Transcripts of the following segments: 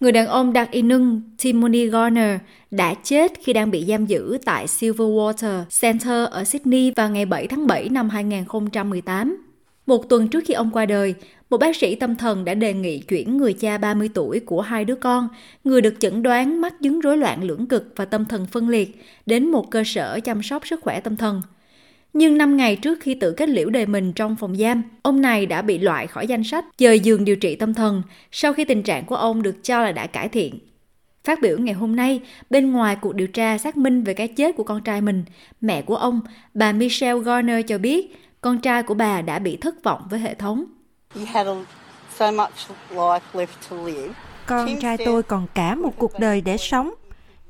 Người đàn ông đặc y nưng Timothy Garner đã chết khi đang bị giam giữ tại Silverwater Center ở Sydney vào ngày 7 tháng 7 năm 2018. Một tuần trước khi ông qua đời, một bác sĩ tâm thần đã đề nghị chuyển người cha 30 tuổi của hai đứa con, người được chẩn đoán mắc chứng rối loạn lưỡng cực và tâm thần phân liệt, đến một cơ sở chăm sóc sức khỏe tâm thần. Nhưng 5 ngày trước khi tự kết liễu đời mình trong phòng giam, ông này đã bị loại khỏi danh sách dời giường điều trị tâm thần sau khi tình trạng của ông được cho là đã cải thiện. Phát biểu ngày hôm nay, bên ngoài cuộc điều tra xác minh về cái chết của con trai mình, mẹ của ông, bà Michelle Garner cho biết con trai của bà đã bị thất vọng với hệ thống. Con trai tôi còn cả một cuộc đời để sống.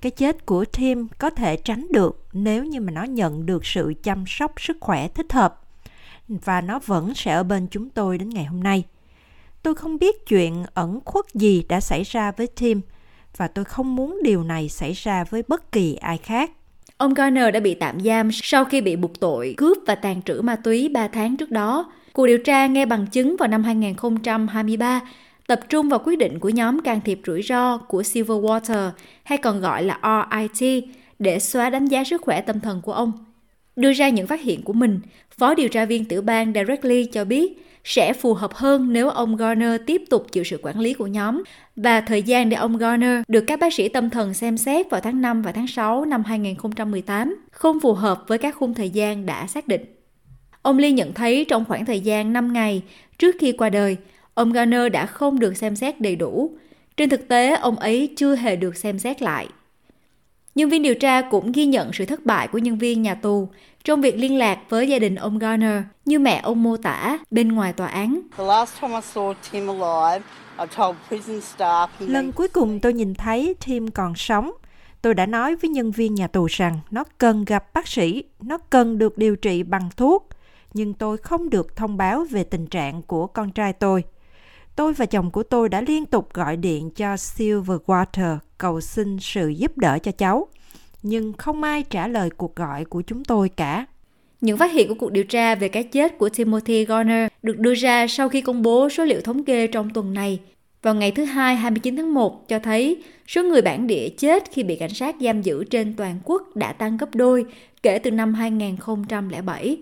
Cái chết của Tim có thể tránh được nếu như mà nó nhận được sự chăm sóc sức khỏe thích hợp. Và nó vẫn sẽ ở bên chúng tôi đến ngày hôm nay. Tôi không biết chuyện ẩn khuất gì đã xảy ra với Tim, và tôi không muốn điều này xảy ra với bất kỳ ai khác. Ông Garner đã bị tạm giam sau khi bị buộc tội cướp và tàn trữ ma túy 3 tháng trước đó. Cuộc điều tra nghe bằng chứng vào năm 2023 tập trung vào quyết định của nhóm can thiệp rủi ro của Silverwater hay còn gọi là RIT để xóa đánh giá sức khỏe tâm thần của ông. Đưa ra những phát hiện của mình, Phó điều tra viên tiểu bang Derek Lee cho biết sẽ phù hợp hơn nếu ông Garner tiếp tục chịu sự quản lý của nhóm và thời gian để ông Garner được các bác sĩ tâm thần xem xét vào tháng 5 và tháng 6 năm 2018 không phù hợp với các khung thời gian đã xác định. Ông Lee nhận thấy trong khoảng thời gian 5 ngày trước khi qua đời, ông Garner đã không được xem xét đầy đủ. Trên thực tế, ông ấy chưa hề được xem xét lại. Nhân viên điều tra cũng ghi nhận sự thất bại của nhân viên nhà tù trong việc liên lạc với gia đình ông Garner như mẹ ông mô tả bên ngoài tòa án. Lần cuối cùng tôi nhìn thấy Tim còn sống. Tôi đã nói với nhân viên nhà tù rằng nó cần gặp bác sĩ, nó cần được điều trị bằng thuốc, nhưng tôi không được thông báo về tình trạng của con trai tôi. Tôi và chồng của tôi đã liên tục gọi điện cho Silverwater cầu xin sự giúp đỡ cho cháu, nhưng không ai trả lời cuộc gọi của chúng tôi cả. Những phát hiện của cuộc điều tra về cái chết của Timothy Garner được đưa ra sau khi công bố số liệu thống kê trong tuần này. Vào ngày thứ Hai 29 tháng 1 cho thấy số người bản địa chết khi bị cảnh sát giam giữ trên toàn quốc đã tăng gấp đôi kể từ năm 2007.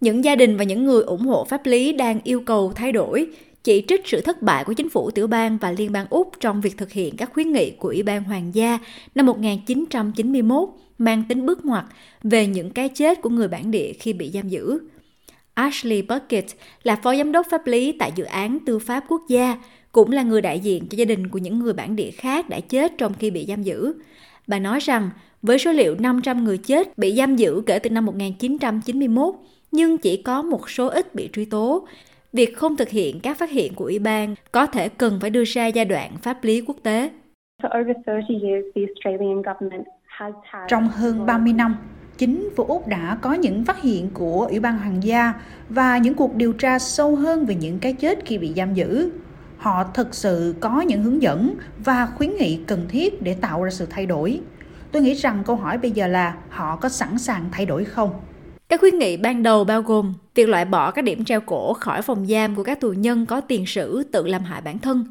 Những gia đình và những người ủng hộ pháp lý đang yêu cầu thay đổi chỉ trích sự thất bại của chính phủ tiểu bang và liên bang Úc trong việc thực hiện các khuyến nghị của Ủy ban Hoàng gia năm 1991 mang tính bước ngoặt về những cái chết của người bản địa khi bị giam giữ. Ashley Bucket là phó giám đốc pháp lý tại dự án tư pháp quốc gia, cũng là người đại diện cho gia đình của những người bản địa khác đã chết trong khi bị giam giữ. Bà nói rằng, với số liệu 500 người chết bị giam giữ kể từ năm 1991, nhưng chỉ có một số ít bị truy tố, việc không thực hiện các phát hiện của Ủy ban có thể cần phải đưa ra giai đoạn pháp lý quốc tế. Trong hơn 30 năm, chính phủ Úc đã có những phát hiện của Ủy ban Hoàng gia và những cuộc điều tra sâu hơn về những cái chết khi bị giam giữ. Họ thực sự có những hướng dẫn và khuyến nghị cần thiết để tạo ra sự thay đổi. Tôi nghĩ rằng câu hỏi bây giờ là họ có sẵn sàng thay đổi không? Các khuyến nghị ban đầu bao gồm việc loại bỏ các điểm treo cổ khỏi phòng giam của các tù nhân có tiền sử tự làm hại bản thân.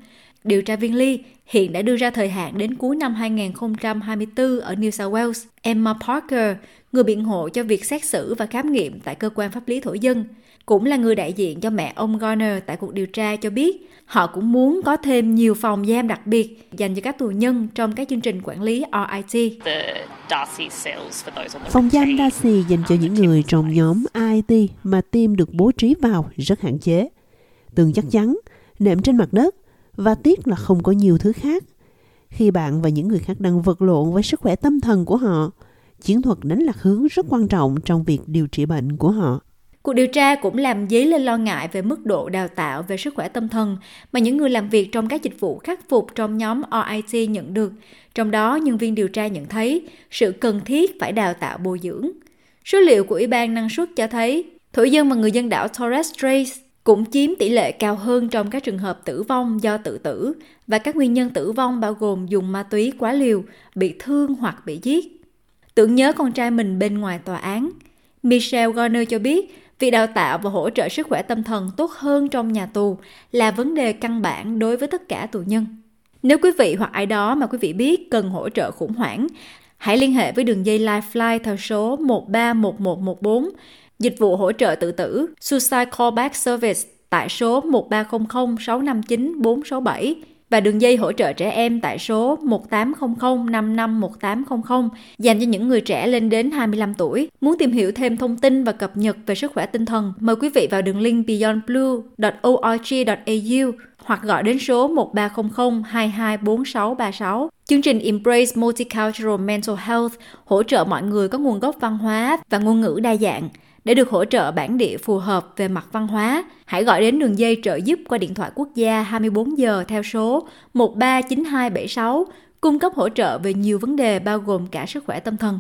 Điều tra viên Lee hiện đã đưa ra thời hạn đến cuối năm 2024 ở New South Wales. Emma Parker, người biện hộ cho việc xét xử và khám nghiệm tại cơ quan pháp lý thổ dân, cũng là người đại diện cho mẹ ông Garner tại cuộc điều tra cho biết họ cũng muốn có thêm nhiều phòng giam đặc biệt dành cho các tù nhân trong các chương trình quản lý RIT. Phòng giam Darcy dành cho những người trong nhóm RIT mà team được bố trí vào rất hạn chế. Tường chắc chắn, nệm trên mặt đất và tiếc là không có nhiều thứ khác. Khi bạn và những người khác đang vật lộn với sức khỏe tâm thần của họ, chiến thuật đánh lạc hướng rất quan trọng trong việc điều trị bệnh của họ. Cuộc điều tra cũng làm dấy lên lo ngại về mức độ đào tạo về sức khỏe tâm thần mà những người làm việc trong các dịch vụ khắc phục trong nhóm OIT nhận được. Trong đó, nhân viên điều tra nhận thấy sự cần thiết phải đào tạo bồi dưỡng. Số liệu của Ủy ban năng suất cho thấy thổ dân và người dân đảo Torres Strait cũng chiếm tỷ lệ cao hơn trong các trường hợp tử vong do tự tử và các nguyên nhân tử vong bao gồm dùng ma túy quá liều, bị thương hoặc bị giết. Tưởng nhớ con trai mình bên ngoài tòa án, Michelle Garner cho biết Việc đào tạo và hỗ trợ sức khỏe tâm thần tốt hơn trong nhà tù là vấn đề căn bản đối với tất cả tù nhân. Nếu quý vị hoặc ai đó mà quý vị biết cần hỗ trợ khủng hoảng, hãy liên hệ với đường dây Lifeline theo số 131114, dịch vụ hỗ trợ tự tử Suicide Callback Service tại số 1300 659 467 và đường dây hỗ trợ trẻ em tại số 1800 55 1800 dành cho những người trẻ lên đến 25 tuổi. Muốn tìm hiểu thêm thông tin và cập nhật về sức khỏe tinh thần, mời quý vị vào đường link beyondblue.org.au hoặc gọi đến số 1300 224636. Chương trình Embrace Multicultural Mental Health hỗ trợ mọi người có nguồn gốc văn hóa và ngôn ngữ đa dạng. Để được hỗ trợ bản địa phù hợp về mặt văn hóa, hãy gọi đến đường dây trợ giúp qua điện thoại quốc gia 24 giờ theo số 139276, cung cấp hỗ trợ về nhiều vấn đề bao gồm cả sức khỏe tâm thần.